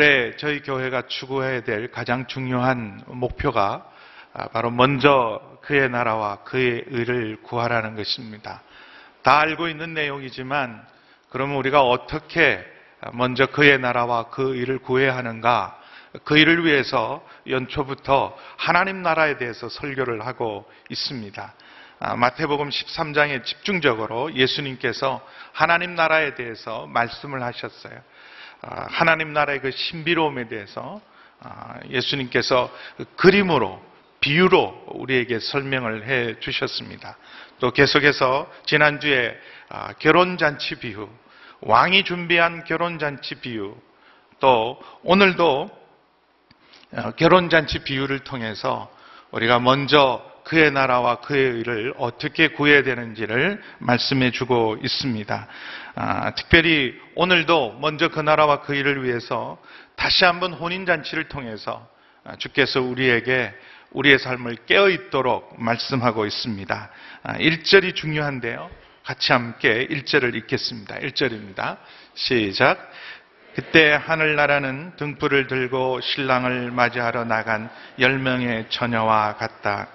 올해 저희 교회가 추구해야 될 가장 중요한 목표가 아, 바로 먼저 그의 나라와 그의 의를 구하라는 것입니다. 다 알고 있는 내용이지만 그러면 우리가 어떻게 먼저 그의 나라와 그 의를 구해야 하는가? 그 일을 위해서 연초부터 하나님 나라에 대해서 설교를 하고 있습니다. 아, 마태복음 13장에 집중적으로 예수님께서 하나님 나라에 대해서 말씀을 하셨어요. 아, 하나님 나라의 그 신비로움에 대해서 아, 예수님께서 그 그림으로 비유로 우리에게 설명을 해 주셨습니다. 또 계속해서 지난주에 아, 결혼잔치 비유, 왕이 준비한 결혼잔치 비유, 또 오늘도 어, 결혼잔치 비유를 통해서 우리가 먼저 그의 나라와 그의 의를 어떻게 구해야 되는지를 말씀해 주고 있습니다. 아, 특별히 오늘도 먼저 그 나라와 그 일을 위해서 다시 한번 혼인잔치를 통해서 아, 주께서 우리에게 우리의 삶을 깨어 있도록 말씀하고 있습니다. 아, 1절이 중요한데요. 같이 함께 1절을 읽겠습니다. 1절입니다. 시작. 그때 하늘나라는 등불을 들고 신랑을 맞이하러 나간 열 명의 처녀와 같다.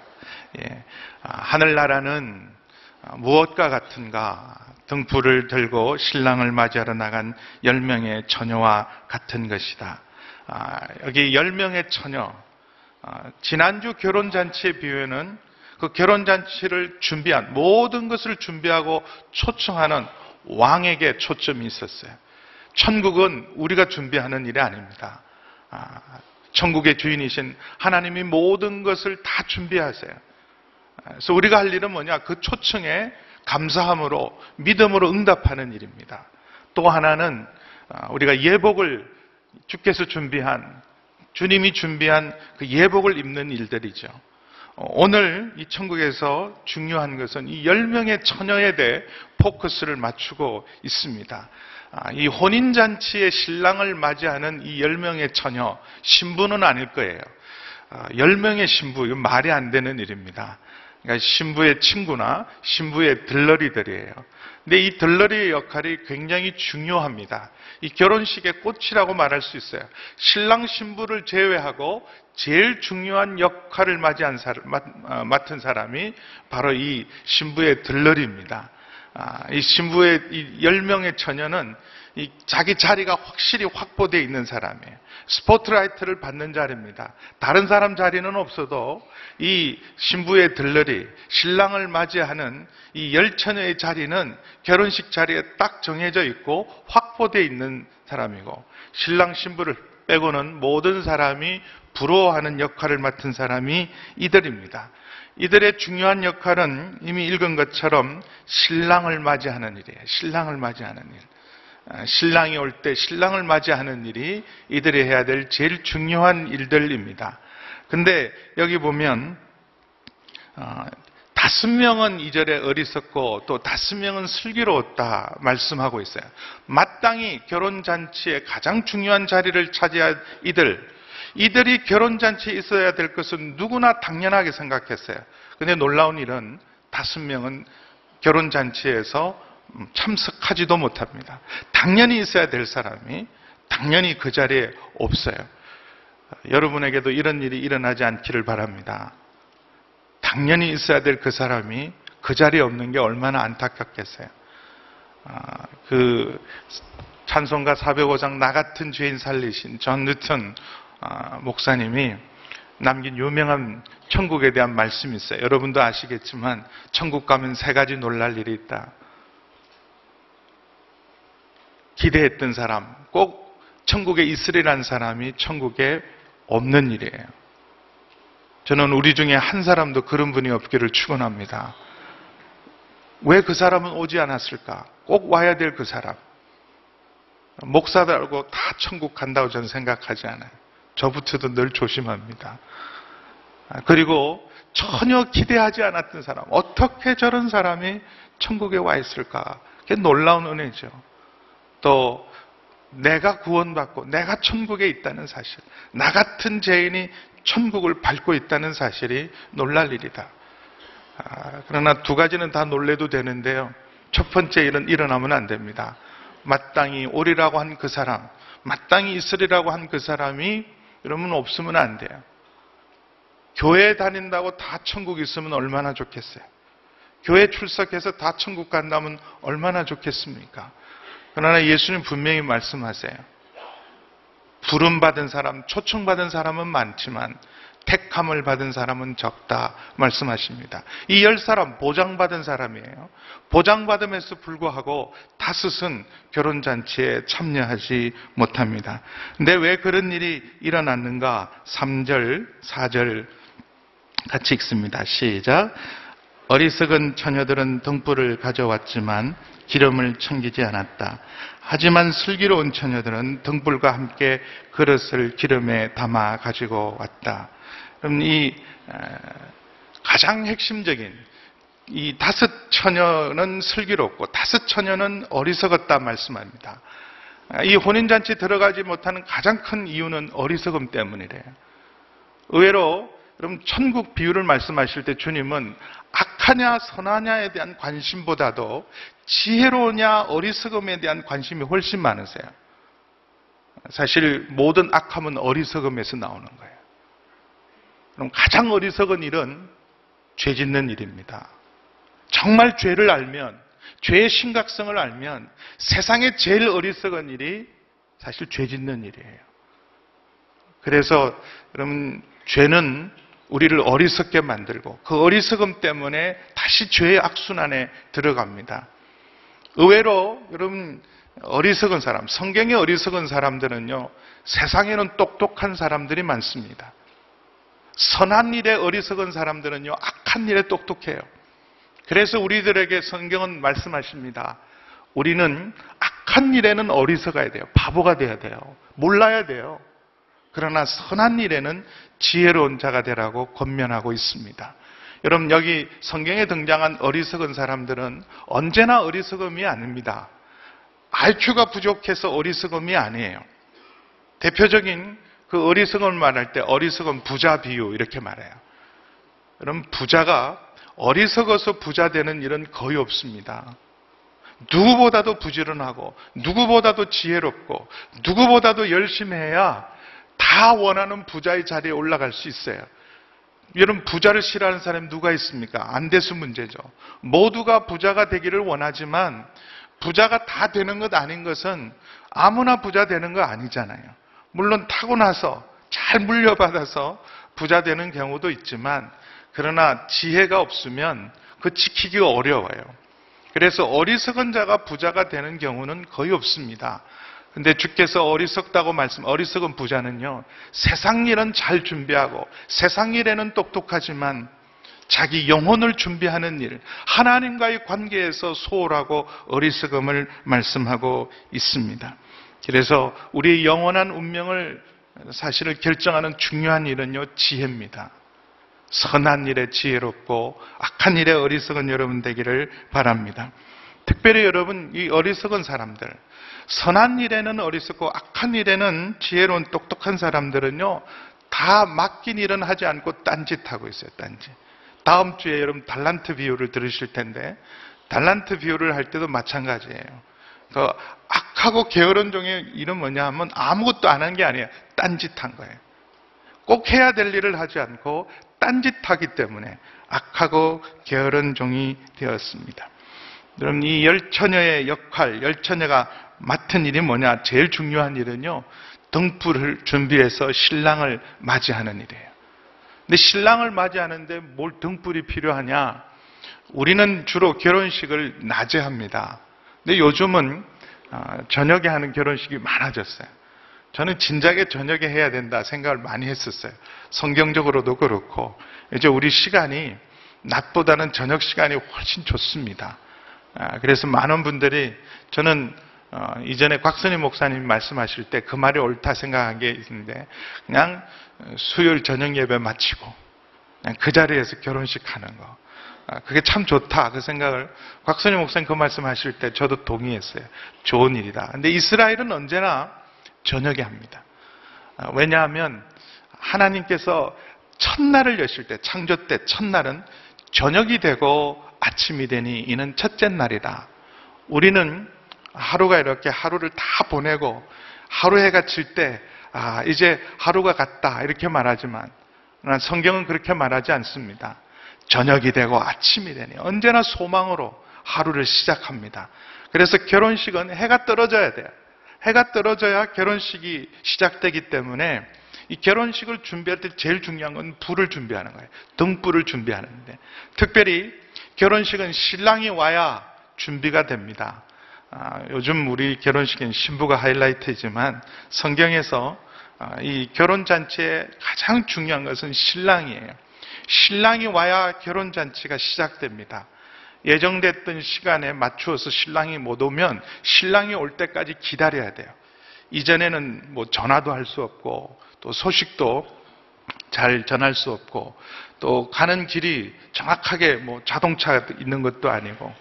예. 아, 하늘나라는 아, 무엇과 같은가? 등불을 들고 신랑을 맞이하러 나간 열 명의 처녀와 같은 것이다. 아, 여기 열 명의 처녀. 아, 지난주 결혼잔치의 비유에는 그 결혼잔치를 준비한 모든 것을 준비하고 초청하는 왕에게 초점이 있었어요. 천국은 우리가 준비하는 일이 아닙니다. 아, 천국의 주인이신 하나님이 모든 것을 다 준비하세요. 그래서 우리가 할 일은 뭐냐? 그 초청에 감사함으로 믿음으로 응답하는 일입니다. 또 하나는 아, 우리가 예복을 주께서 준비한 주님이 준비한 그 예복을 입는 일들이죠. 어, 오늘 이 천국에서 중요한 것은 이 10명의 처녀에 대해 포커스를 맞추고 있습니다. 아, 이 혼인잔치의 신랑을 맞이하는 이 10명의 처녀, 신부는 아닐 거예요. 10명의 신부, 이건 말이 안 되는 일입니다. 그러니까 신부의 친구나 신부의 들러리들이에요. 근데 이 들러리의 역할이 굉장히 중요합니다. 이 결혼식의 꽃이라고 말할 수 있어요. 신랑 신부를 제외하고 제일 중요한 역할을 어, 맡은 사람이 바로 이 신부의 들러리입니다. 아, 이 신부의 이 10명의 처녀는 이 자기 자리가 확실히 확보되어 있는 사람이에요. 스포트라이트를 받는 자리입니다. 다른 사람 자리는 없어도 이 신부의 들러리, 신랑을 맞이하는 이 열처녀의 자리는 결혼식 자리에 딱 정해져 있고 확보되어 있는 사람이고 신랑 신부를 빼고는 모든 사람이 부러워하는 역할을 맡은 사람이 이들입니다. 이들의 중요한 역할은 이미 읽은 것처럼 신랑을 맞이하는 일이에요. 신랑을 맞이하는 일. 아, 신랑이 올 때 신랑을 맞이하는 일이 이들이 해야 될 제일 중요한 일들입니다. 근데 여기 보면 어, 다섯 명은 이절에 어리석고 또 다섯 명은 슬기로웠다 말씀하고 있어요. 마땅히 결혼 잔치에 가장 중요한 자리를 차지한 이들, 이들이 결혼잔치에 있어야 될 것은 누구나 당연하게 생각했어요. 근데 놀라운 일은 다섯 명은 결혼잔치에서 참석하지도 못합니다. 당연히 있어야 될 사람이 당연히 그 자리에 없어요. 여러분에게도 이런 일이 일어나지 않기를 바랍니다. 당연히 있어야 될 그 사람이 그 자리에 없는 게 얼마나 안타깝겠어요. 아, 그 찬송가 405장 나 같은 죄인 살리신 존 뉴턴 아, 목사님이 남긴 유명한 천국에 대한 말씀이 있어요. 여러분도 아시겠지만 천국 가면 세 가지 놀랄 일이 있다. 기대했던 사람, 꼭 천국에 있으리란 사람이 천국에 없는 일이에요. 저는 우리 중에 한 사람도 그런 분이 없기를 축원합니다. 왜 그 사람은 오지 않았을까? 꼭 와야 될 그 사람. 목사들하고 다 천국 간다고 저는 생각하지 않아요. 저부터도 늘 조심합니다. 그리고 전혀 기대하지 않았던 사람, 어떻게 저런 사람이 천국에 와 있을까? 그게 놀라운 은혜죠. 또 내가 구원받고 내가 천국에 있다는 사실, 나 같은 죄인이 천국을 밟고 있다는 사실이 놀랄 일이다. 아, 그러나 두 가지는 다 놀래도 되는데요. 첫 번째 일은 일어나면 안 됩니다. 마땅히 오리라고 한 그 사람, 마땅히 있으리라고 한 그 사람이 여러분 없으면 안 돼요. 교회 다닌다고 다 천국 있으면 얼마나 좋겠어요. 교회 출석해서 다 천국 간다면 얼마나 좋겠습니까? 그러나 예수님 분명히 말씀하세요. 부름 받은 사람, 초청 받은 사람은 많지만 택함을 받은 사람은 적다 말씀하십니다. 이 열 사람 보장받은 사람이에요. 보장받음에서 불구하고 다섯은 결혼잔치에 참여하지 못합니다. 근데 왜 그런 일이 일어났는가? 3절, 4절 같이 읽습니다. 시작. 어리석은 처녀들은 등불을 가져왔지만 기름을 챙기지 않았다. 하지만 슬기로운 처녀들은 등불과 함께 그릇을 기름에 담아 가지고 왔다. 그럼 이 가장 핵심적인 이 다섯 처녀는 슬기롭고 다섯 처녀는 어리석었다 말씀합니다. 이 혼인잔치 들어가지 못하는 가장 큰 이유는 어리석음 때문이래요. 의외로 여러분 천국 비유를 말씀하실 때 주님은 악하냐 선하냐에 대한 관심보다도 지혜로우냐 어리석음에 대한 관심이 훨씬 많으세요. 사실 모든 악함은 어리석음에서 나오는 거예요. 그럼 가장 어리석은 일은 죄 짓는 일입니다. 정말 죄를 알면 죄의 심각성을 알면 세상에 제일 어리석은 일이 사실 죄 짓는 일이에요. 그래서 여러분 죄는 우리를 어리석게 만들고 그 어리석음 때문에 다시 죄의 악순환에 들어갑니다. 의외로 여러분 어리석은 사람, 성경의 어리석은 사람들은요, 세상에는 똑똑한 사람들이 많습니다. 선한 일에 어리석은 사람들은요, 악한 일에 똑똑해요. 그래서 우리들에게 성경은 말씀하십니다. 우리는 악한 일에는 어리석어야 돼요. 바보가 돼야 돼요. 몰라야 돼요. 그러나 선한 일에는 지혜로운 자가 되라고 권면하고 있습니다. 여러분 여기 성경에 등장한 어리석은 사람들은 언제나 어리석음이 아닙니다. IQ가 부족해서 어리석음이 아니에요. 대표적인 그 어리석음을 말할 때 어리석은 부자 비유 이렇게 말해요. 여러분 부자가 어리석어서 부자 되는 일은 거의 없습니다. 누구보다도 부지런하고 누구보다도 지혜롭고 누구보다도 열심히 해야 다 원하는 부자의 자리에 올라갈 수 있어요. 여러분 부자를 싫어하는 사람이 누가 있습니까? 안 돼서 문제죠. 모두가 부자가 되기를 원하지만 부자가 다 되는 것 아닌 것은 아무나 부자 되는 거 아니잖아요. 물론 타고나서 잘 물려받아서 부자 되는 경우도 있지만 그러나 지혜가 없으면 그 지키기가 어려워요. 그래서 어리석은 자가 부자가 되는 경우는 거의 없습니다. 근데 주께서 어리석다고 말씀, 어리석은 부자는요, 세상 일은 잘 준비하고, 세상 일에는 똑똑하지만, 자기 영혼을 준비하는 일, 하나님과의 관계에서 소홀하고 어리석음을 말씀하고 있습니다. 그래서 우리의 영원한 운명을 사실을 결정하는 중요한 일은요, 지혜입니다. 선한 일에 지혜롭고 악한 일에 어리석은 여러분 되기를 바랍니다. 특별히 여러분, 이 어리석은 사람들, 선한 일에는 어리석고 악한 일에는 지혜로운 똑똑한 사람들은요, 다 맡긴 일은 하지 않고 딴짓하고 있어요, 딴짓. 다음 주에 여러분 달란트 비유를 들으실 텐데, 달란트 비유를 할 때도 마찬가지예요. 그 악하고 게으른 종의 일은 뭐냐 하면 아무것도 안 한 게 아니에요. 딴짓한 거예요. 꼭 해야 될 일을 하지 않고 딴짓하기 때문에 악하고 게으른 종이 되었습니다. 여러분 이 열처녀의 역할, 열처녀가 맡은 일이 뭐냐? 제일 중요한 일은요. 등불을 준비해서 신랑을 맞이하는 일이에요. 근데 신랑을 맞이하는데 뭘 등불이 필요하냐? 우리는 주로 결혼식을 낮에 합니다. 근데 요즘은 어, 저녁에 하는 결혼식이 많아졌어요. 저는 진작에 저녁에 해야 된다 생각을 많이 했었어요. 성경적으로도 그렇고 이제 우리 시간이 낮보다는 저녁 시간이 훨씬 좋습니다. 아, 그래서 많은 분들이 저는 어, 이전에 곽선희 목사님 말씀하실 때 그 말이 옳다 생각한 게 있는데 그냥 수요일 저녁 예배 마치고 그냥 그 자리에서 결혼식 하는 거 아, 그게 참 좋다 그 생각을 곽선희 목사님 그 말씀하실 때 저도 동의했어요. 좋은 일이다. 근데 이스라엘은 언제나 저녁에 합니다. 아, 왜냐하면 하나님께서 첫날을 여실 때 창조 때 첫날은 저녁이 되고 아침이 되니 이는 첫째 날이다. 우리는 하루가 이렇게 하루를 다 보내고 하루 해가 질 때, 아, 이제 하루가 갔다. 이렇게 말하지만, 성경은 그렇게 말하지 않습니다. 저녁이 되고 아침이 되니 언제나 소망으로 하루를 시작합니다. 그래서 결혼식은 해가 떨어져야 돼요. 해가 떨어져야 결혼식이 시작되기 때문에 이 결혼식을 준비할 때 제일 중요한 건 불을 준비하는 거예요. 등불을 준비하는데 특별히 결혼식은 신랑이 와야 준비가 됩니다. 아, 요즘 우리 결혼식은 신부가 하이라이트이지만 성경에서 아, 이 결혼 잔치의 가장 중요한 것은 신랑이에요. 신랑이 와야 결혼 잔치가 시작됩니다. 예정됐던 시간에 맞추어서 신랑이 못 오면 신랑이 올 때까지 기다려야 돼요. 이전에는 뭐 전화도 할 수 없고 또 소식도 잘 전할 수 없고 또 가는 길이 정확하게 뭐 자동차가 있는 것도 아니고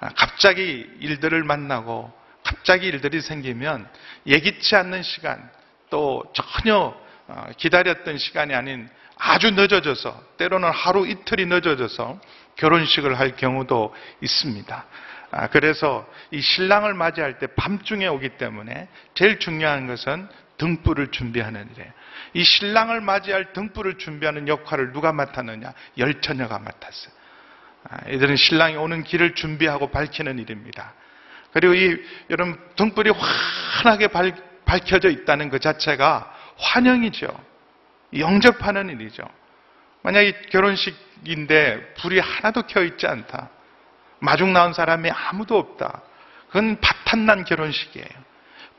아, 갑자기 일들을 만나고 갑자기 일들이 생기면 예기치 않는 시간 또 전혀 어, 기다렸던 시간이 아닌 아주 늦어져서 때로는 하루 이틀이 늦어져서 결혼식을 할 경우도 있습니다. 아, 그래서 이 신랑을 맞이할 때 밤중에 오기 때문에 제일 중요한 것은 등불을 준비하는 일이에요. 이 신랑을 맞이할 등불을 준비하는 역할을 누가 맡았느냐? 열처녀가 맡았어요. 아, 이들은 신랑이 오는 길을 준비하고 밝히는 일입니다. 그리고 이 여러분 등불이 환하게 밝, 밝혀져 있다는 그 자체가 환영이죠. 영접하는 일이죠. 만약에 결혼식인데 불이 하나도 켜 있지 않다. 마중 나온 사람이 아무도 없다. 그건 파탄난 결혼식이에요.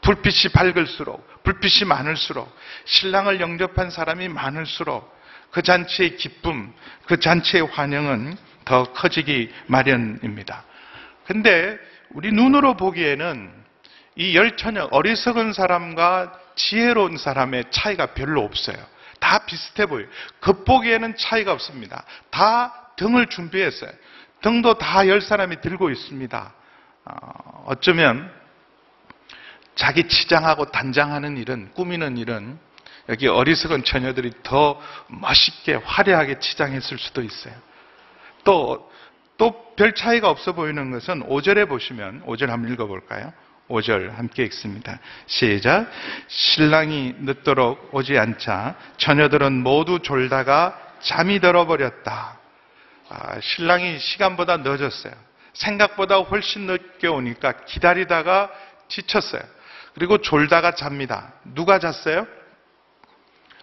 불빛이 밝을수록, 불빛이 많을수록, 신랑을 영접한 사람이 많을수록 그 잔치의 기쁨, 그 잔치의 환영은 더 커지기 마련입니다. 근데 우리 눈으로 보기에는 이 열처녀, 어리석은 사람과 지혜로운 사람의 차이가 별로 없어요. 다 비슷해 보여요. 겉보기에는 차이가 없습니다. 다 등을 준비했어요. 등도 다 열 사람이 들고 있습니다. 어, 어쩌면 자기 치장하고 단장하는 일은, 꾸미는 일은 여기 어리석은 처녀들이 더 멋있게 화려하게 치장했을 수도 있어요. 또, 또 별 차이가 없어 보이는 것은 5절에 보시면, 5절 한번 읽어 볼까요? 5절 함께 읽습니다. 시작. 신랑이 늦도록 오지 않자 처녀들은 모두 졸다가 잠이 들어버렸다. 아, 신랑이 시간보다 늦었어요. 생각보다 훨씬 늦게 오니까 기다리다가 지쳤어요. 그리고 졸다가 잡니다. 누가 잤어요?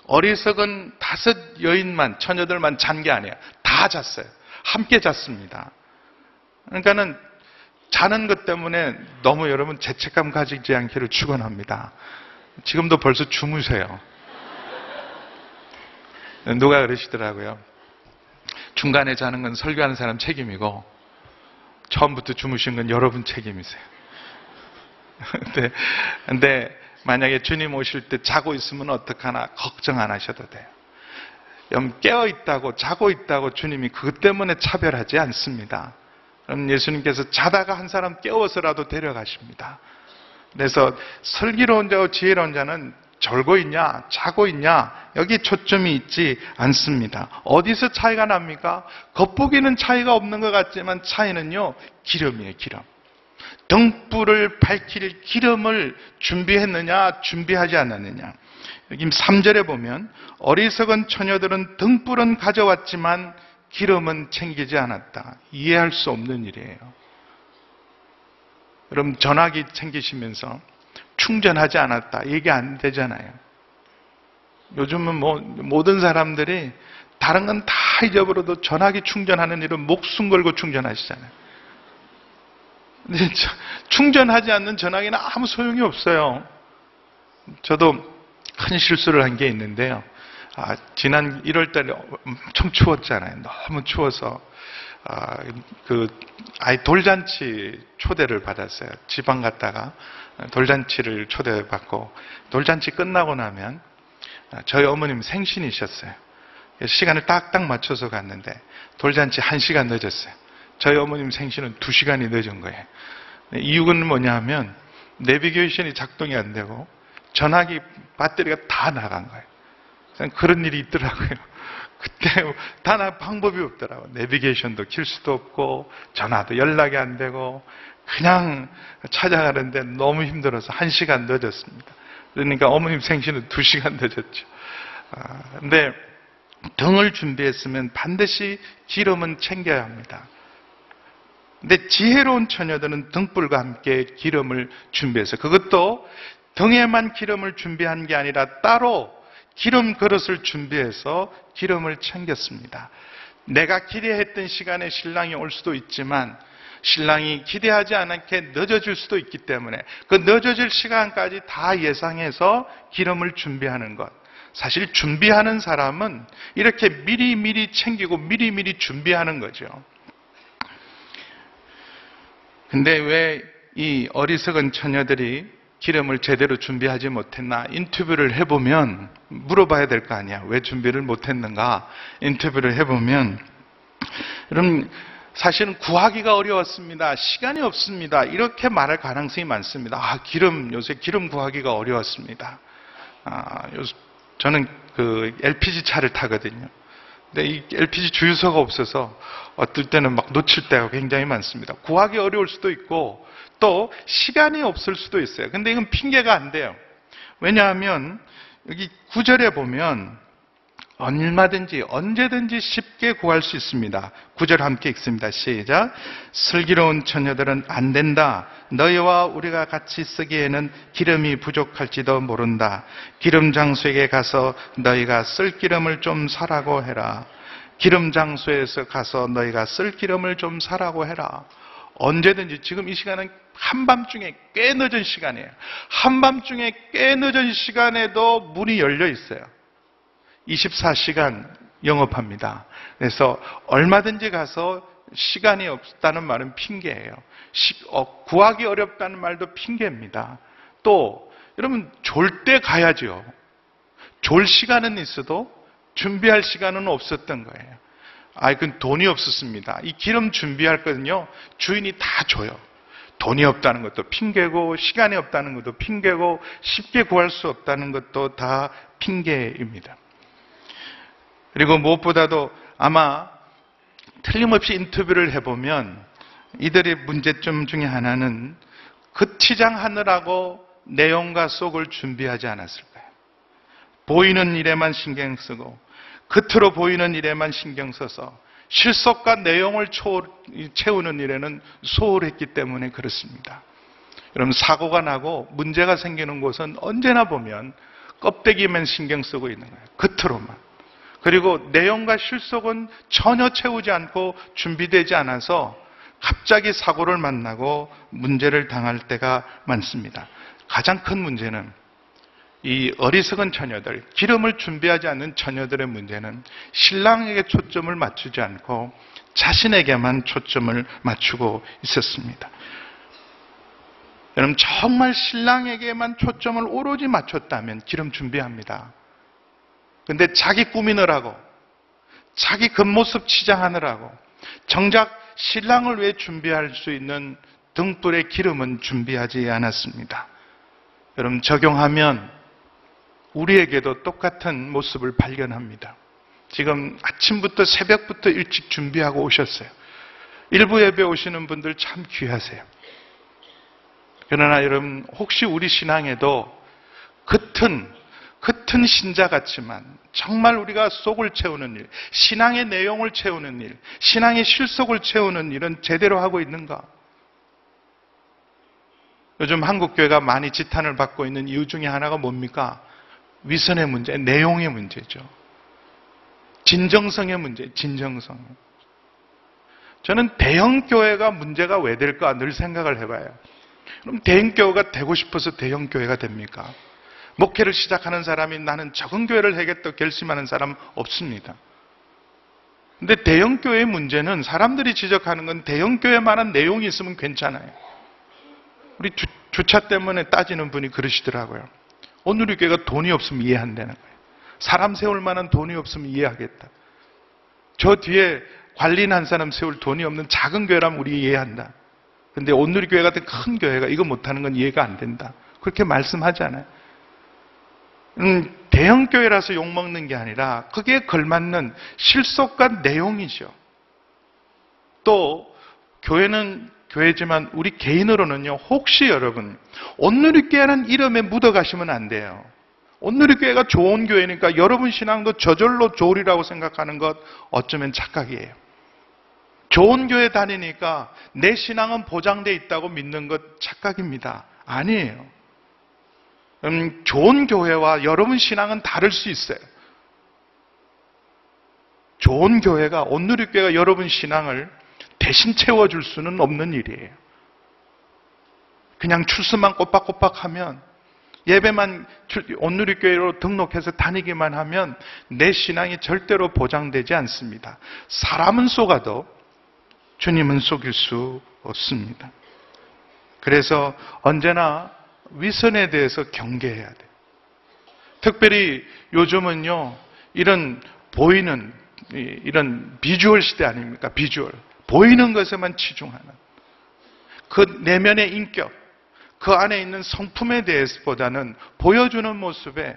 어리석은 다섯 여인만, 처녀들만 잔 게 아니에요. 다 잤어요. 함께 잤습니다. 그러니까는 자는 것 때문에 너무 여러분 죄책감 가지지 않기를 축원합니다. 지금도 벌써 주무세요. 누가 그러시더라고요. 중간에 자는 건 설교하는 사람 책임이고 처음부터 주무신 건 여러분 책임이세요. 근데, 근데 만약에 주님 오실 때 자고 있으면 어떡하나 걱정 안 하셔도 돼요. 깨어 있다고 자고 있다고 주님이 그것 때문에 차별하지 않습니다. 예수님께서 자다가 한 사람 깨워서라도 데려가십니다. 그래서 슬기로운 자와 지혜로운 자는 절고 있냐, 자고 있냐, 여기 초점이 있지 않습니다. 어디서 차이가 납니까? 겉보기는 차이가 없는 것 같지만 차이는요, 기름이에요, 기름. 등불을 밝힐 기름을 준비했느냐, 준비하지 않았느냐. 여기 3절에 보면, 어리석은 처녀들은 등불은 가져왔지만 기름은 챙기지 않았다. 이해할 수 없는 일이에요. 여러분, 전화기 챙기시면서 충전하지 않았다. 얘기 안 되잖아요. 요즘은 뭐, 모든 사람들이 다른 건 다 잊어버려도 전화기 충전하는 일은 목숨 걸고 충전하시잖아요. 근데 충전하지 않는 전화기는 아무 소용이 없어요. 저도 큰 실수를 한 게 있는데요. 아, 지난 1월 달에 엄청 추웠잖아요. 너무 추워서, 아, 그, 아이 돌잔치 초대를 받았어요. 지방 갔다가 돌잔치를 초대받고, 돌잔치 끝나고 나면 저희 어머님 생신이셨어요. 시간을 딱딱 맞춰서 갔는데, 돌잔치 1시간 늦었어요. 저희 어머님 생신은 2시간이 늦은 거예요. 이유는 뭐냐 하면, 내비게이션이 작동이 안 되고, 전화기 배터리가 다 나간 거예요. 그런 일이 있더라고요. 그때 단 방법이 없더라고요. 내비게이션도 킬 수도 없고, 전화도 연락이 안 되고, 그냥 찾아가는데 너무 힘들어서 한 시간 늦었습니다. 그러니까 어머님 생신은 두 시간 늦었죠. 아, 근데 등을 준비했으면 반드시 기름은 챙겨야 합니다. 근데 지혜로운 처녀들은 등불과 함께 기름을 준비해서 그것도 등에만 기름을 준비한 게 아니라 따로 기름 그릇을 준비해서 기름을 챙겼습니다. 내가 기대했던 시간에 신랑이 올 수도 있지만 신랑이 기대하지 않게 늦어질 수도 있기 때문에 그 늦어질 시간까지 다 예상해서 기름을 준비하는 것. 사실 준비하는 사람은 이렇게 미리미리 챙기고 미리미리 준비하는 거죠. 근데 왜 이 어리석은 처녀들이 기름을 제대로 준비하지 못했나 인터뷰를 해보면 물어봐야 될 거 아니야. 왜 준비를 못했는가 인터뷰를 해보면 여러분 사실은 구하기가 어려웠습니다. 시간이 없습니다. 이렇게 말할 가능성이 많습니다. 아 기름 요새 기름 구하기가 어려웠습니다. 아, 요, 저는 그 LPG 차를 타거든요. 근데 이 LPG 주유소가 없어서 어떨 때는 막 놓칠 때가 굉장히 많습니다. 구하기 어려울 수도 있고 또 시간이 없을 수도 있어요. 근데 이건 핑계가 안 돼요. 왜냐하면 여기 구절에 보면 얼마든지 언제든지 쉽게 구할 수 있습니다. 구절 함께 읽습니다. 시작. 슬기로운 처녀들은 안 된다. 너희와 우리가 같이 쓰기에는 기름이 부족할지도 모른다. 기름 장수에게 가서 너희가 쓸 기름을 좀 사라고 해라. 기름 장수에서 가서 너희가 쓸 기름을 좀 사라고 해라. 언제든지 지금 이 시간은 한밤중에 꽤 늦은 시간이에요. 한밤중에 꽤 늦은 시간에도 문이 열려 있어요. 24시간 영업합니다. 그래서 얼마든지 가서 시간이 없다는 말은 핑계예요. 시, 어, 구하기 어렵다는 말도 핑계입니다. 또 여러분 졸 때 가야죠. 졸 시간은 있어도 준비할 시간은 없었던 거예요. 아, 이건 돈이 없었습니다. 이 기름 준비할 거는요, 주인이 다 줘요. 돈이 없다는 것도 핑계고, 시간이 없다는 것도 핑계고, 쉽게 구할 수 없다는 것도 다 핑계입니다. 그리고 무엇보다도 아마 틀림없이 인터뷰를 해보면 이들의 문제점 중에 하나는 그치장하느라고 내용과 속을 준비하지 않았을까요? 보이는 일에만 신경 쓰고 겉으로 보이는 일에만 신경 써서 실속과 내용을 채우는 일에는 소홀했기 때문에 그렇습니다. 여러분 사고가 나고 문제가 생기는 곳은 언제나 보면 껍데기만 신경 쓰고 있는 거예요. 겉으로만. 그리고 내용과 실속은 전혀 채우지 않고 준비되지 않아서 갑자기 사고를 만나고 문제를 당할 때가 많습니다. 가장 큰 문제는 이 어리석은 처녀들, 기름을 준비하지 않는 처녀들의 문제는 신랑에게 초점을 맞추지 않고 자신에게만 초점을 맞추고 있었습니다. 여러분, 정말 신랑에게만 초점을 오로지 맞췄다면 기름 준비합니다. 근데 자기 꾸미느라고, 자기 겉모습 치장하느라고, 정작 신랑을 위해 준비할 수 있는 등불의 기름은 준비하지 않았습니다. 여러분, 적용하면 우리에게도 똑같은 모습을 발견합니다. 지금 아침부터 새벽부터 일찍 준비하고 오셨어요. 일부 예배 오시는 분들 참 귀하세요. 그러나 여러분, 혹시 우리 신앙에도 겉은, 겉은 신자 같지만 정말 우리가 속을 채우는 일, 신앙의 내용을 채우는 일, 신앙의 실속을 채우는 일은 제대로 하고 있는가? 요즘 한국 교회가 많이 지탄을 받고 있는 이유 중에 하나가 뭡니까? 위선의 문제, 내용의 문제죠. 진정성의 문제, 진정성. 저는 대형교회가 문제가 왜 될까 늘 생각을 해봐요. 그럼 대형교회가 되고 싶어서 대형교회가 됩니까? 목회를 시작하는 사람이 나는 적은 교회를 해야겠다 결심하는 사람 없습니다. 근데 대형교회의 문제는 사람들이 지적하는 건 대형교회만한 내용이 있으면 괜찮아요. 우리 주, 주차 때문에 따지는 분이 그러시더라고요. 오늘 의 교회가 돈이 없으면 이해 안 되는 거예요. 사람 세울 만한 돈이 없으면 이해하겠다. 저 뒤에 관리인 한 사람 세울 돈이 없는 작은 교회라면 우리 이해한다. 근데 오늘 의 교회 같은 큰 교회가 이거 못하는 건 이해가 안 된다. 그렇게 말씀하잖아요. 음, 대형 교회라서 욕먹는 게 아니라 그게 걸맞는 실속과 내용이죠. 또 교회는 교회지만 우리 개인으로는요, 혹시 여러분, 온누리교회라는 이름에 묻어가시면 안 돼요. 온누리교회가 좋은 교회니까 여러분 신앙도 저절로 좋으리라고 생각하는 것 어쩌면 착각이에요. 좋은 교회 다니니까 내 신앙은 보장돼 있다고 믿는 것 착각입니다. 아니에요. 음, 좋은 교회와 여러분 신앙은 다를 수 있어요. 좋은 교회가 온누리교회가 여러분 신앙을 대신 채워줄 수는 없는 일이에요. 그냥 출석만 꼬박꼬박 하면 예배만 온누리교회로 등록해서 다니기만 하면 내 신앙이 절대로 보장되지 않습니다. 사람은 속아도 주님은 속일 수 없습니다. 그래서 언제나 위선에 대해서 경계해야 돼요. 특별히 요즘은요, 이런 보이는, 이런 비주얼 시대 아닙니까? 비주얼. 보이는 것에만 치중하는. 그 내면의 인격, 그 안에 있는 성품에 대해서보다는 보여주는 모습에,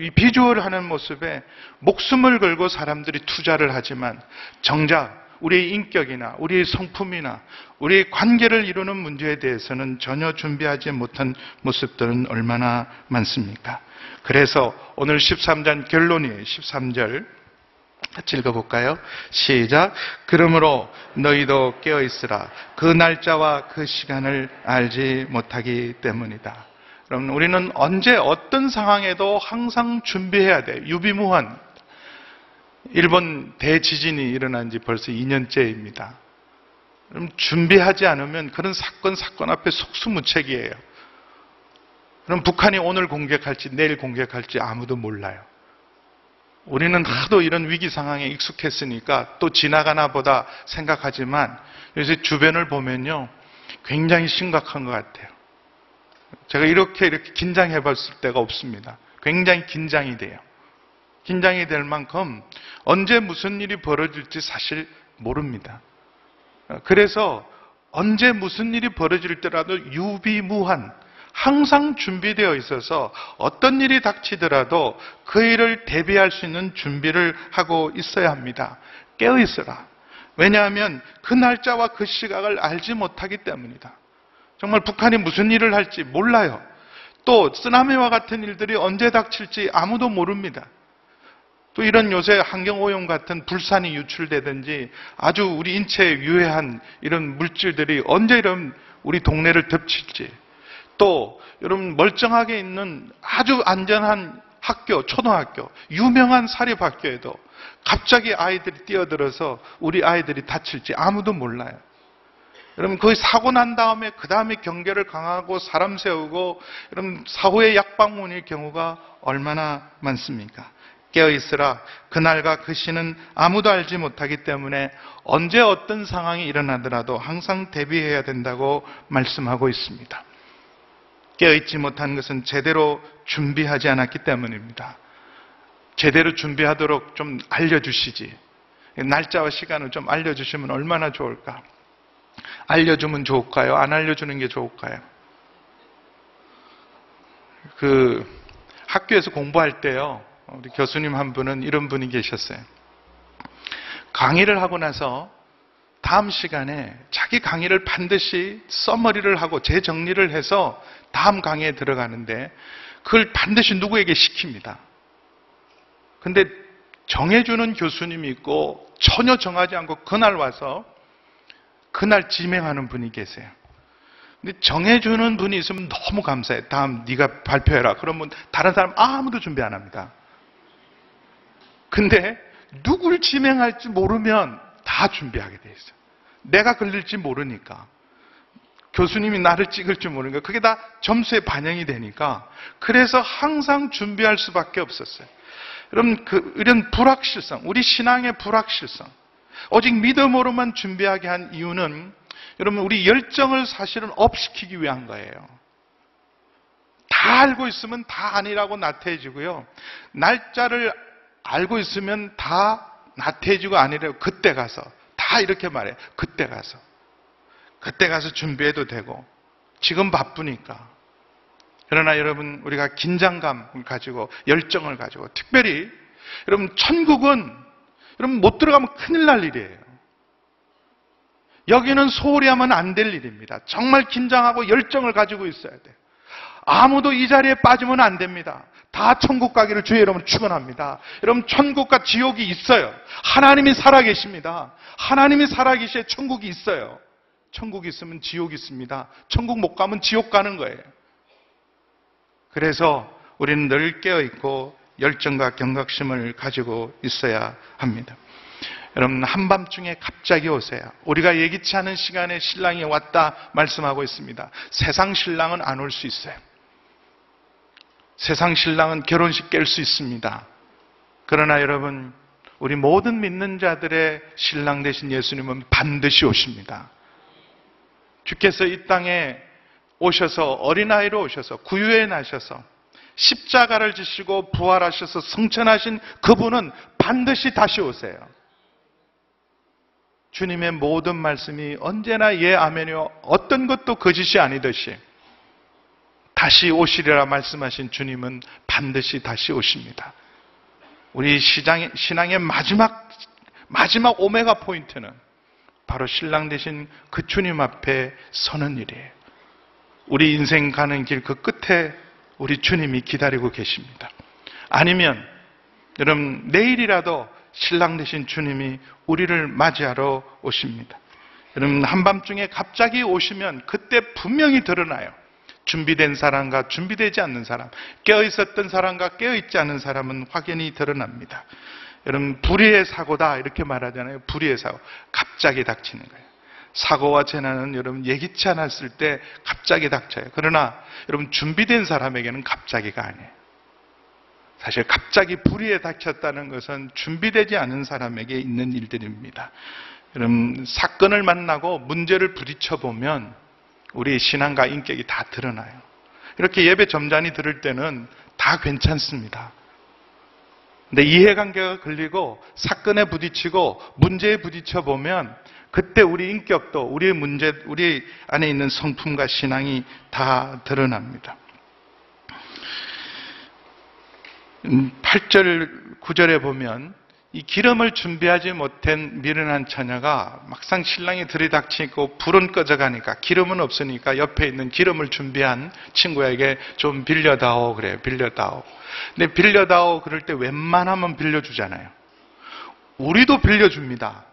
이 비주얼 하는 모습에 목숨을 걸고 사람들이 투자를 하지만 정작 우리의 인격이나 우리의 성품이나 우리의 관계를 이루는 문제에 대해서는 전혀 준비하지 못한 모습들은 얼마나 많습니까? 그래서 오늘 13장 결론이에요. 13절. 같이 읽어볼까요? 시작. 그러므로 너희도 깨어 있으라. 그 날짜와 그 시간을 알지 못하기 때문이다. 여러분, 우리는 언제 어떤 상황에도 항상 준비해야 돼. 유비무환. 일본 대지진이 일어난 지 벌써 2년째입니다. 그럼 준비하지 않으면 그런 사건, 사건 앞에 속수무책이에요. 그럼 북한이 오늘 공격할지 내일 공격할지 아무도 몰라요. 우리는 하도 이런 위기 상황에 익숙했으니까 또 지나가나 보다 생각하지만 요새 주변을 보면요. 굉장히 심각한 것 같아요. 제가 이렇게 이렇게 긴장해 봤을 때가 없습니다. 굉장히 긴장이 돼요. 긴장이 될 만큼 언제 무슨 일이 벌어질지 사실 모릅니다. 그래서 언제 무슨 일이 벌어질 때라도 유비무한 항상 준비되어 있어서 어떤 일이 닥치더라도 그 일을 대비할 수 있는 준비를 하고 있어야 합니다. 깨어 있어라. 왜냐하면 그 날짜와 그 시각을 알지 못하기 때문이다. 정말 북한이 무슨 일을 할지 몰라요. 또 쓰나미와 같은 일들이 언제 닥칠지 아무도 모릅니다. 또 이런 요새 환경오염 같은 불산이 유출되든지 아주 우리 인체에 유해한 이런 물질들이 언제 이런 우리 동네를 덮칠지 또 여러분 멀쩡하게 있는 아주 안전한 학교, 초등학교, 유명한 사립학교에도 갑자기 아이들이 뛰어들어서 우리 아이들이 다칠지 아무도 몰라요. 여러분 거의 사고 난 다음에 그 다음에 경계를 강하고 사람 세우고 여러분 사후의 약방문일 경우가 얼마나 많습니까? 깨어 있으라 그날과 그 시는 아무도 알지 못하기 때문에 언제 어떤 상황이 일어나더라도 항상 대비해야 된다고 말씀하고 있습니다. 깨어 있지 못한 것은 제대로 준비하지 않았기 때문입니다. 제대로 준비하도록 좀 알려주시지. 날짜와 시간을 좀 알려주시면 얼마나 좋을까? 알려주면 좋을까요? 안 알려주는 게 좋을까요? 그 학교에서 공부할 때요. 우리 교수님 한 분은 이런 분이 계셨어요. 강의를 하고 나서 다음 시간에 자기 강의를 반드시 써머리를 하고 재정리를 해서 다음 강의에 들어가는데 그걸 반드시 누구에게 시킵니다. 근데 정해주는 교수님이 있고 전혀 정하지 않고 그날 와서 그날 지명하는 분이 계세요. 근데 정해주는 분이 있으면 너무 감사해. 다음 네가 발표해라. 그러면 다른 사람 아무도 준비 안 합니다. 근데 누굴 지명할지 모르면 다 준비하게 돼 있어요. 내가 걸릴지 모르니까. 교수님이 나를 찍을지 모르니까. 그게 다 점수에 반영이 되니까. 그래서 항상 준비할 수밖에 없었어요. 여러분, 그, 이런 불확실성, 우리 신앙의 불확실성. 오직 믿음으로만 준비하게 한 이유는 여러분, 우리 열정을 사실은 업시키기 위한 거예요. 다 알고 있으면 다 아니라고 나태해지고요. 날짜를 알고 있으면 다 나태해지고 아니래요. 그때 가서. 다 이렇게 말해. 요 그때 가서. 그때 가서 준비해도 되고. 지금 바쁘니까. 그러나 여러분, 우리가 긴장감을 가지고, 열정을 가지고, 특별히, 여러분, 천국은, 여러분, 못 들어가면 큰일 날 일이에요. 여기는 소홀히 하면 안 될 일입니다. 정말 긴장하고 열정을 가지고 있어야 돼요. 아무도 이 자리에 빠지면 안 됩니다. 다 천국 가기를 주의 이름으로 축원합니다. 여러분 천국과 지옥이 있어요. 하나님이 살아계십니다. 하나님이 살아계시에 천국이 있어요. 천국이 있으면 지옥이 있습니다. 천국 못 가면 지옥 가는 거예요. 그래서 우리는 늘 깨어 있고 열정과 경각심을 가지고 있어야 합니다. 여러분 한밤중에 갑자기 오세요. 우리가 예기치 않은 시간에 신랑이 왔다 말씀하고 있습니다. 세상 신랑은 안 올 수 있어요. 세상 신랑은 결혼식 깰 수 있습니다. 그러나 여러분 우리 모든 믿는 자들의 신랑 되신 예수님은 반드시 오십니다. 주께서 이 땅에 오셔서 어린아이로 오셔서 구유에 나셔서 십자가를 지시고 부활하셔서 성천하신 그분은 반드시 다시 오세요. 주님의 모든 말씀이 언제나 예 아멘이요 어떤 것도 거짓이 아니듯이 다시 오시리라 말씀하신 주님은 반드시 다시 오십니다. 우리 시장의, 신앙의 마지막 마지막 오메가 포인트는 바로 신랑 되신 그 주님 앞에 서는 일이에요. 우리 인생 가는 길 그 끝에 우리 주님이 기다리고 계십니다. 아니면 여러분 내일이라도 신랑 되신 주님이 우리를 맞이하러 오십니다. 여러분 한밤중에 갑자기 오시면 그때 분명히 드러나요. 준비된 사람과 준비되지 않는 사람, 깨어 있었던 사람과 깨어 있지 않은 사람은 확연히 드러납니다. 여러분 불의의 사고다 이렇게 말하잖아요. 불의의 사고. 갑자기 닥치는 거예요. 사고와 재난은 여러분 예기치 않았을 때 갑자기 닥쳐요. 그러나 여러분 준비된 사람에게는 갑자기가 아니에요. 사실 갑자기 불의에 닥쳤다는 것은 준비되지 않은 사람에게 있는 일들입니다. 여러분 사건을 만나고 문제를 부딪혀 보면 우리 신앙과 인격이 다 드러나요. 이렇게 예배 점잖이 들을 때는 다 괜찮습니다. 근데 이해관계가 걸리고 사건에 부딪히고 문제에 부딪혀 보면 그때 우리 인격도 우리의 문제, 우리 안에 있는 성품과 신앙이 다 드러납니다. 8절, 9절에 보면 이 기름을 준비하지 못한 미련한 처녀가 막상 신랑이 들이닥치고 불은 꺼져가니까 기름은 없으니까 옆에 있는 기름을 준비한 친구에게 좀 빌려다오 그래요. 빌려다오. 근데 빌려다오 그럴 때 웬만하면 빌려주잖아요. 우리도 빌려줍니다.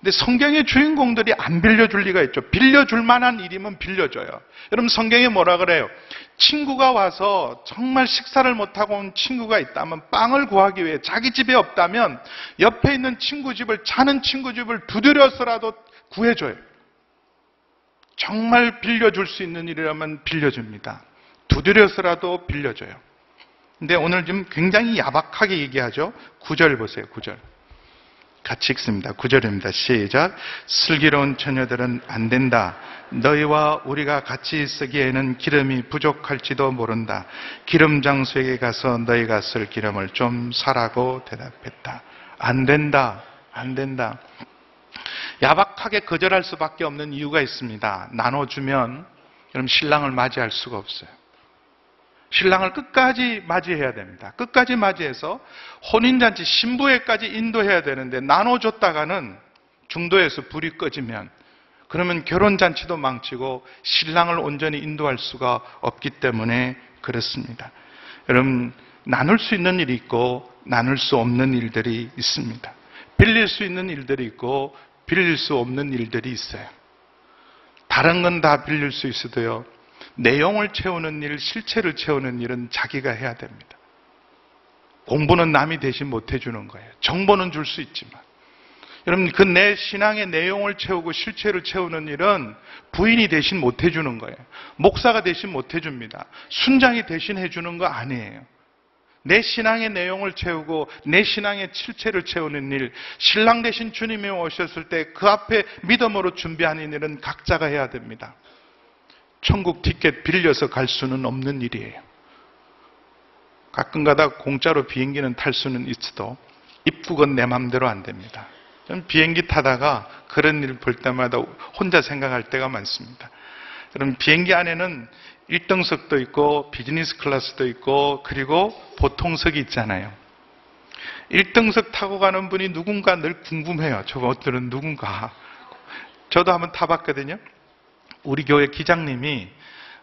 근데 성경의 주인공들이 안 빌려줄 리가 있죠. 빌려줄 만한 일이면 빌려줘요. 여러분 성경에 뭐라 그래요? 친구가 와서 정말 식사를 못하고 온 친구가 있다면 빵을 구하기 위해 자기 집에 없다면 옆에 있는 친구 집을 자는 친구 집을 두드려서라도 구해줘요. 정말 빌려줄 수 있는 일이라면 빌려줍니다. 두드려서라도 빌려줘요. 근데 오늘 좀 굉장히 야박하게 얘기하죠. 구절 보세요. 구절. 같이 읽습니다. 9절입니다. 시작. 슬기로운 처녀들은 안 된다. 너희와 우리가 같이 쓰기에는 기름이 부족할지도 모른다. 기름 장수에게 가서 너희가 쓸 기름을 좀 사라고 대답했다. 안 된다. 안 된다. 야박하게 거절할 수밖에 없는 이유가 있습니다. 나눠주면 여러분 신랑을 맞이할 수가 없어요. 신랑을 끝까지 맞이해야 됩니다. 끝까지 맞이해서 혼인잔치 신부회까지 인도해야 되는데 나눠줬다가는 중도에서 불이 꺼지면 그러면 결혼잔치도 망치고 신랑을 온전히 인도할 수가 없기 때문에 그렇습니다. 여러분 나눌 수 있는 일이 있고 나눌 수 없는 일들이 있습니다. 빌릴 수 있는 일들이 있고 빌릴 수 없는 일들이 있어요. 다른 건 다 빌릴 수 있어도요. 내용을 채우는 일, 실체를 채우는 일은 자기가 해야 됩니다. 공부는 남이 대신 못 해주는 거예요. 정보는 줄 수 있지만. 여러분, 그 내 신앙의 내용을 채우고 실체를 채우는 일은 부인이 대신 못 해주는 거예요. 목사가 대신 못 해줍니다. 순장이 대신 해주는 거 아니에요. 내 신앙의 내용을 채우고 내 신앙의 실체를 채우는 일, 신랑 대신 주님이 오셨을 때 그 앞에 믿음으로 준비하는 일은 각자가 해야 됩니다. 천국 티켓 빌려서 갈 수는 없는 일이에요. 가끔가다 공짜로 비행기는 탈 수는 있어도 입국은 내 맘대로 안 됩니다. 저는 비행기 타다가 그런 일 볼 때마다 혼자 생각할 때가 많습니다. 여러분 비행기 안에는 1등석도 있고 비즈니스 클래스도 있고 그리고 보통석이 있잖아요. 1등석 타고 가는 분이 누군가 늘 궁금해요. 저것들은 누군가. 저도 한번 타봤거든요. 우리 교회 기장님이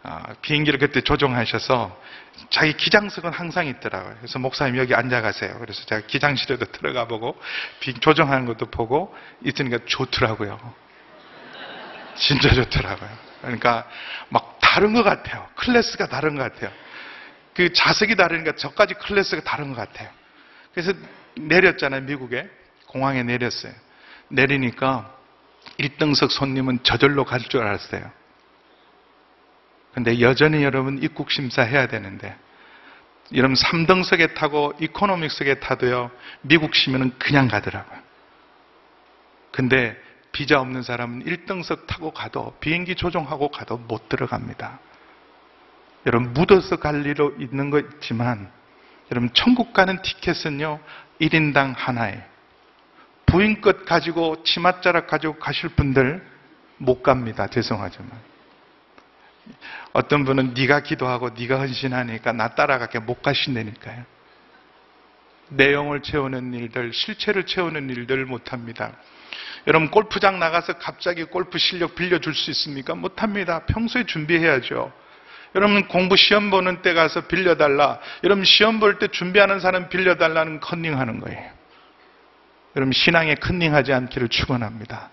아, 비행기를 그때 조종하셔서 자기 기장석은 항상 있더라고요. 그래서 목사님 여기 앉아 가세요. 그래서 제가 기장실에도 들어가 보고 비 조종하는 것도 보고 있으니까 좋더라고요. 진짜 좋더라고요. 그러니까 막 다른 것 같아요. 클래스가 다른 것 같아요. 그 자석이 다르니까 저까지 클래스가 다른 것 같아요. 그래서 내렸잖아요. 미국에 공항에 내렸어요. 내리니까 1등석 손님은 저절로 갈 줄 알았어요. 근데 여전히 여러분 입국 심사 해야 되는데 여러분 3등석에 타고 이코노믹석에 타도요. 미국 시민은 그냥 가더라고요. 근데 비자 없는 사람은 1등석 타고 가도 비행기 조종하고 가도 못 들어갑니다. 여러분 묻어서 갈 일로 있는 거 있지만 여러분 천국 가는 티켓은요 1인당 하나에 부인 것 가지고 치맛자락 가지고 가실 분들 못 갑니다. 죄송하지만 어떤 분은 네가 기도하고 네가 헌신하니까 나 따라가게 못 가신다니까요. 내용을 채우는 일들, 실체를 채우는 일들 못합니다. 여러분 골프장 나가서 갑자기 골프 실력 빌려줄 수 있습니까? 못합니다. 평소에 준비해야죠. 여러분 공부 시험 보는 때 가서 빌려달라. 여러분 시험 볼 때 준비하는 사람 빌려달라는 컨닝하는 거예요. 여러분 신앙에 컨닝하지 않기를 축원합니다.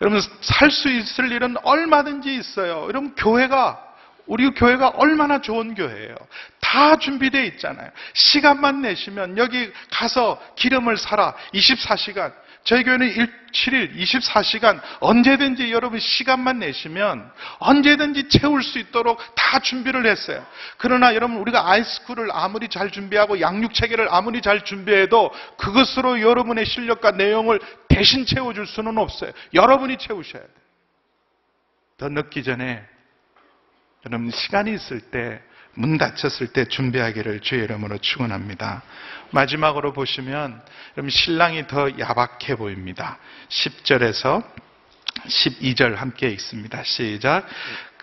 여러분 살 수 있을 일은 얼마든지 있어요. 여러분 교회가 우리 교회가 얼마나 좋은 교회예요. 다 준비되어 있잖아요. 시간만 내시면 여기 가서 기름을 사라. 24시간. 저희 교회는 1, 7일, 24시간 언제든지 여러분 시간만 내시면 언제든지 채울 수 있도록 다 준비를 했어요. 그러나 여러분 우리가 아이스쿨을 아무리 잘 준비하고 양육 체계를 아무리 잘 준비해도 그것으로 여러분의 실력과 내용을 대신 채워줄 수는 없어요. 여러분이 채우셔야 돼요. 더 늦기 전에 여러분 시간이 있을 때 문 닫혔을 때 준비하기를 주의 이름으로 축원합니다. 마지막으로 보시면 여러분 신랑이 더 야박해 보입니다. 10절에서 12절 함께 읽습니다. 시작.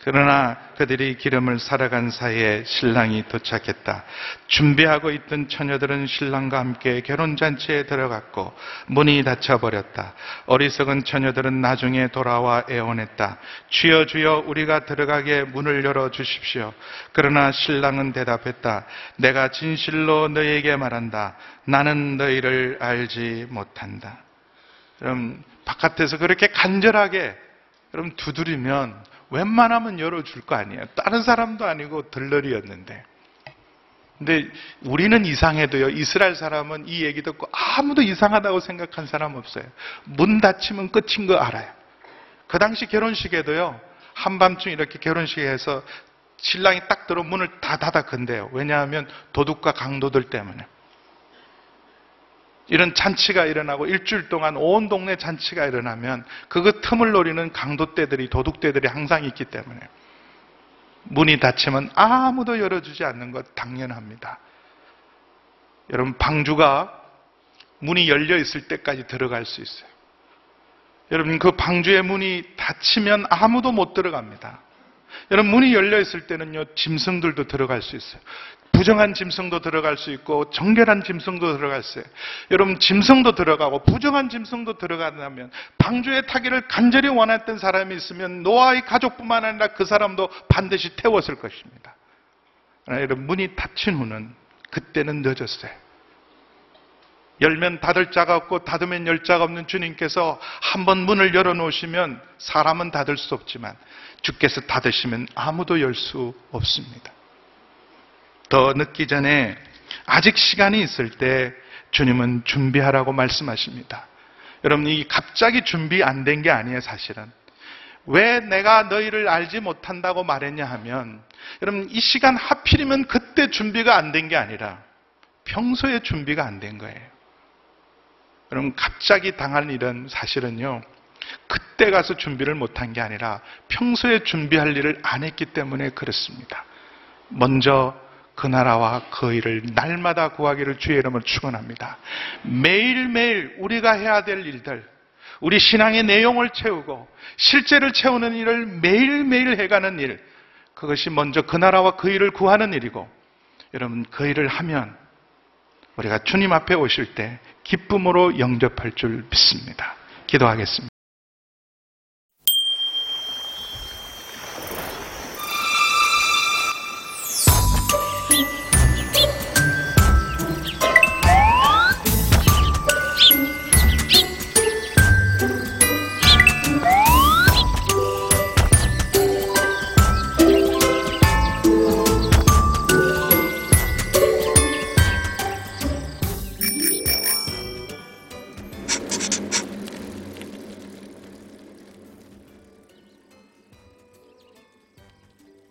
그러나 그들이 기름을 살아간 사이에 신랑이 도착했다. 준비하고 있던 처녀들은 신랑과 함께 결혼잔치에 들어갔고 문이 닫혀버렸다. 어리석은 처녀들은 나중에 돌아와 애원했다. 주여 주여 우리가 들어가게 문을 열어 주십시오. 그러나 신랑은 대답했다. 내가 진실로 너희에게 말한다. 나는 너희를 알지 못한다. 여러분 바깥에서 그렇게 간절하게 여러분 두드리면 웬만하면 열어줄 거 아니에요. 다른 사람도 아니고 들러리였는데. 근데 우리는 이상해도요, 이스라엘 사람은 이 얘기 듣고 아무도 이상하다고 생각한 사람 없어요. 문 닫히면 끝인 거 알아요. 그 당시 결혼식에도요, 한밤중 이렇게 결혼식에서 신랑이 딱 들어 문을 다 닫아 건대요. 왜냐하면 도둑과 강도들 때문에. 이런 잔치가 일어나고 일주일 동안 온 동네 잔치가 일어나면 그거 틈을 노리는 강도떼들이 도둑떼들이 항상 있기 때문에 문이 닫히면 아무도 열어주지 않는 것 당연합니다. 여러분 방주가 문이 열려 있을 때까지 들어갈 수 있어요. 여러분 그 방주의 문이 닫히면 아무도 못 들어갑니다. 여러분 문이 열려 있을 때는요 짐승들도 들어갈 수 있어요. 부정한 짐승도 들어갈 수 있고 정결한 짐승도 들어갈 수 있어요. 여러분 짐승도 들어가고 부정한 짐승도 들어간다면 방주에 타기를 간절히 원했던 사람이 있으면 노아의 가족뿐만 아니라 그 사람도 반드시 태웠을 것입니다. 여러분 문이 닫힌 후는 그때는 늦었어요. 열면 닫을 자가 없고 닫으면 열 자가 없는 주님께서 한번 문을 열어놓으시면 사람은 닫을 수 없지만 주께서 닫으시면 아무도 열 수 없습니다. 더 늦기 전에 아직 시간이 있을 때 주님은 준비하라고 말씀하십니다. 여러분, 이 갑자기 준비 안 된 게 아니에요, 사실은. 왜 내가 너희를 알지 못한다고 말했냐 하면, 여러분, 이 시간 하필이면 그때 준비가 안 된 게 아니라 평소에 준비가 안 된 거예요. 여러분, 갑자기 당할 일은 사실은요, 그때 가서 준비를 못한 게 아니라 평소에 준비할 일을 안 했기 때문에 그렇습니다. 먼저 그 나라와 그 일을 날마다 구하기를 주의 이름을 축원합니다. 매일매일 우리가 해야 될 일들, 우리 신앙의 내용을 채우고 실제를 채우는 일을 매일매일 해가는 일, 그것이 먼저 그 나라와 그 일을 구하는 일이고, 여러분 그 일을 하면 우리가 주님 앞에 오실 때 기쁨으로 영접할 줄 믿습니다. 기도하겠습니다.